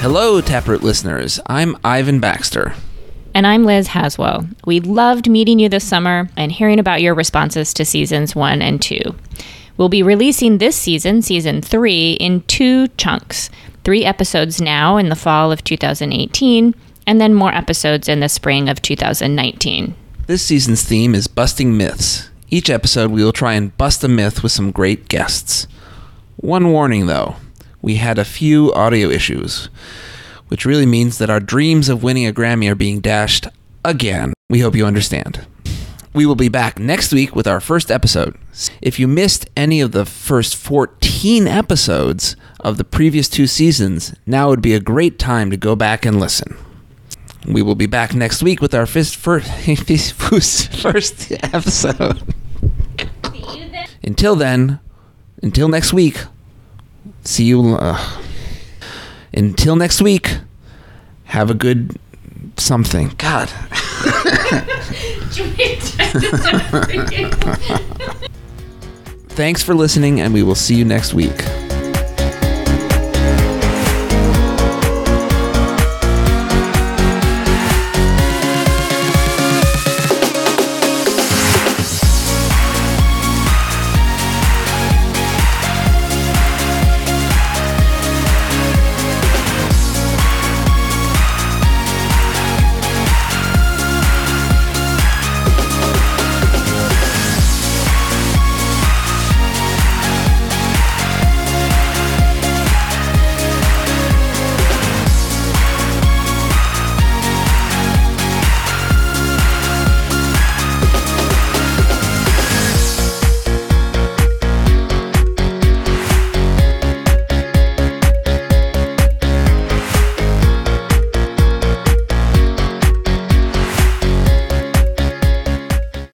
Hello, Taproot listeners. I'm Ivan Baxter. And I'm Liz Haswell. We loved meeting you this summer and hearing about your responses to seasons one and two. We'll be releasing this season, season three, in two chunks three episodes now in the fall of 2018, and then more episodes in the spring of 2019. This season's theme is busting myths. Each episode, we will try and bust a myth with some great guests. One warning though we had a few audio issues, which really means that our dreams of winning a Grammy are being dashed again. We hope you understand. We will be back next week with our first episode. If you missed any of the first 14 episodes of the previous two seasons, now would be a great time to go back and listen. We will be back next week with our first, first, first episode. Until then, until next week, see you. Uh, until next week, have a good something. God. Thanks for listening, and we will see you next week.